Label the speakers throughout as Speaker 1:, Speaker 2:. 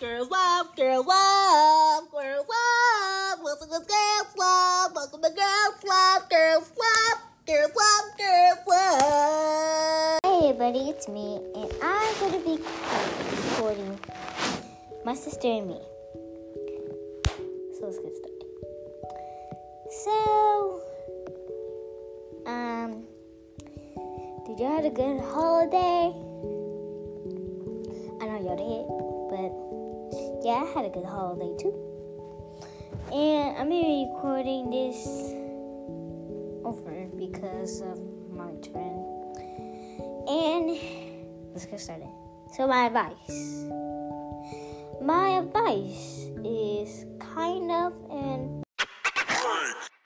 Speaker 1: girls love, girls love, girls love. Welcome to girls love, welcome to girls love, girls love, girls love, girls love.
Speaker 2: Hey everybody, it's me, and I'm to be recording my sister and me. So let's get started. So, um, did y'all have a good holiday? I know y'all did, but yeah, I had a good holiday too. And I'm recording this over because of my friend. And let's get started. So my advice. My advice is kind of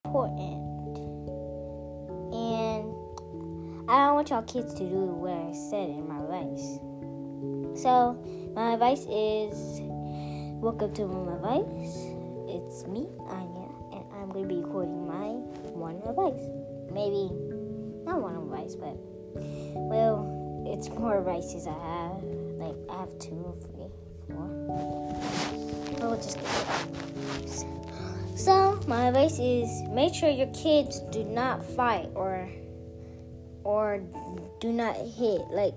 Speaker 2: important. And I don't want y'all kids to do what I said in my advice. So my advice is welcome to my advice. It's me, Anya, and I'm gonna be recording my one advice. Maybe not one advice, but well, it's more advices I have. Like I have two three, four. But we'll just get. So my advice is make sure your kids do not fight or or do not hit. Like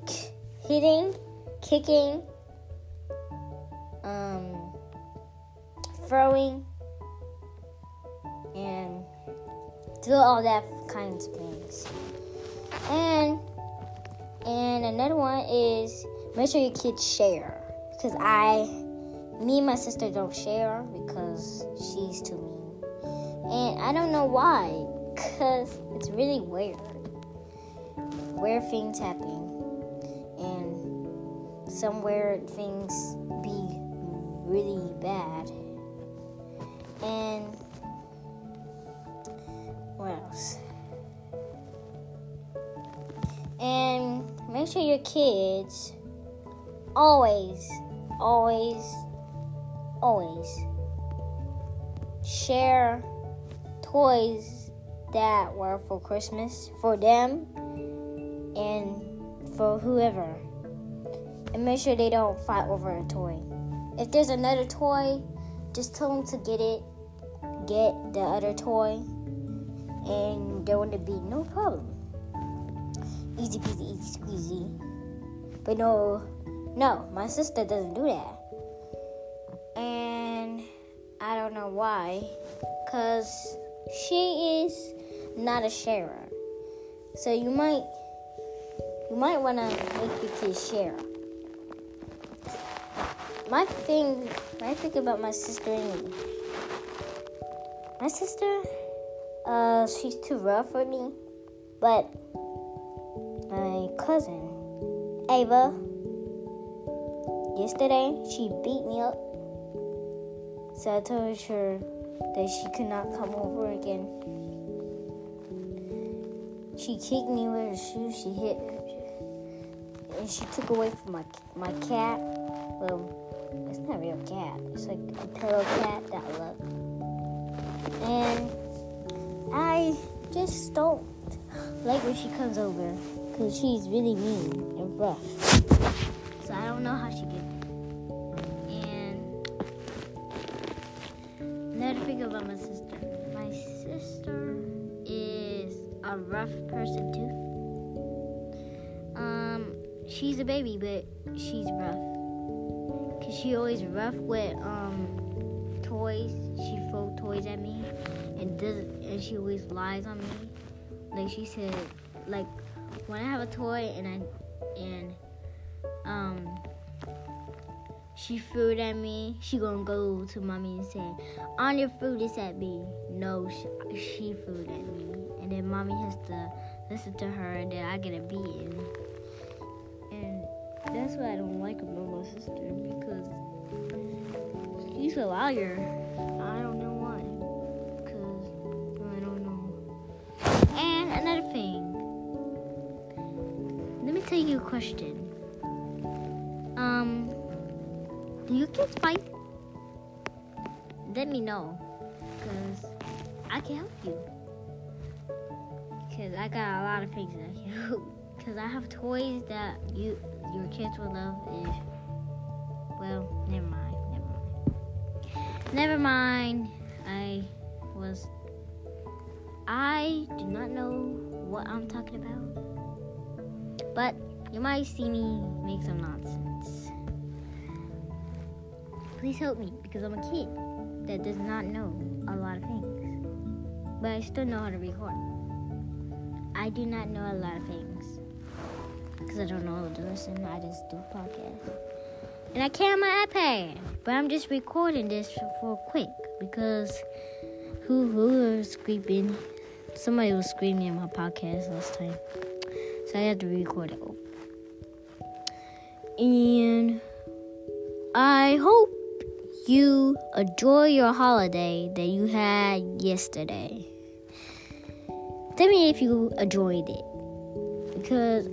Speaker 2: hitting, kicking, um, throwing, and do all that kinds of things. And and another one is make sure your kids share. Because I, me and my sister don't share because she's too mean. And I don't know why. Because it's really weird. Weird things happen. And some weird things be really bad. And what else? And make sure your kids always, always, always share toys that were for Christmas for them and for whoever. And make sure they don't fight over a toy. If there's another toy, just tell them to get it, get the other toy, and there wouldn't be no problem easy peasy, easy squeezy. But no, no, my sister doesn't do that. And I don't know why. Because she is not a sharer. So you might, you might want to make your kids share. My thing, my thing about my sister and me. My sister, uh, she's too rough for me. But my cousin, Ava. Yesterday, she beat me up. So I told her that she could not come over again. She kicked me with her shoe. She hit, and she took away from my my cat. Well, it's not a real cat. It's like a pillow cat that I love. And I just don't like when she comes over because she's really mean and rough. So I don't know how she gets. And another thing about my sister. My sister is a rough person too. Um, she's a baby, but she's rough. Cause she always rough with um toys. She throw toys at me and does and she always lies on me. Like she said, like when I have a toy and I and um she threw it at me, she gonna go to mommy and say, "Anya threw this at me." No, she, she threw it at me, and then mommy has to listen to her, and then I get a beating. That's what I don't like about my sister because she's a liar. I don't know why, because I don't know. And another thing. Let me tell you a question. Um, do you kids fight? Let me know, cause I can help you. Cause I got a lot of things that I can help. Cause I have toys that you your kids will love. If well, never mind, never mind. Never mind. I was. I do not know what I'm talking about. But you might see me make some nonsense. Please help me because I'm a kid that does not know a lot of things. But I still know how to record. I do not know a lot of things because I don't know how to listen. I just do podcasts. And I can't my iPad. But I'm just recording this for quick because who who was screaming? Somebody was screaming in my podcast last time. So I had to record it. And I hope you enjoy your holiday that you had yesterday. Tell me if you enjoyed it. Because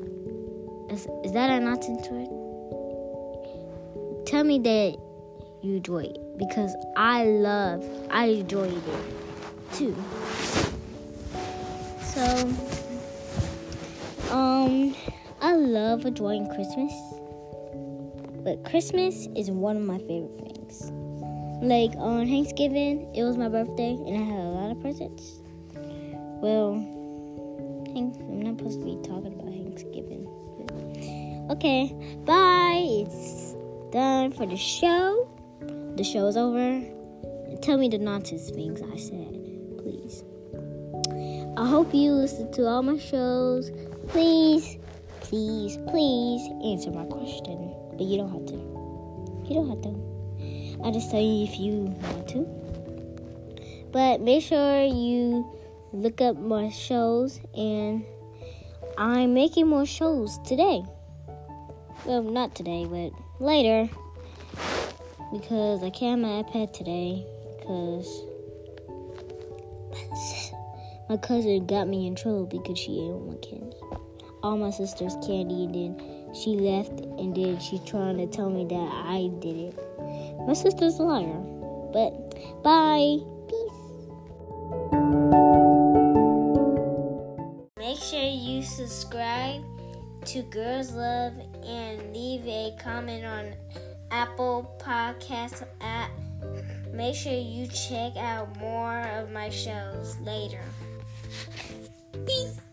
Speaker 2: is, is that a nonsense word? Tell me that you enjoy it because I love I enjoyed it too. So um I love enjoying Christmas. But Christmas is one of my favorite things. Like on Thanksgiving, it was my birthday and I had a lot of presents. Well, I'm not supposed to be talking about. Okay, bye. It's done for the show. The show is over. Tell me the nonsense things I said, please. I hope you listen to all my shows. Please, please, please answer my question. But you don't have to. You don't have to. I'll just tell you if you want to. But make sure you look up my shows, and I'm making more shows today. Well, not today, but later. Because I can't my iPad today. Because my cousin got me in trouble because she ate all my candy. All my sister's candy, and then she left, and then she's trying to tell me that I did it. My sister's a liar. But bye. Peace. Make sure you subscribe to Girls Love and leave a comment on Apple Podcast app. Make sure you check out more of my shows later. Peace.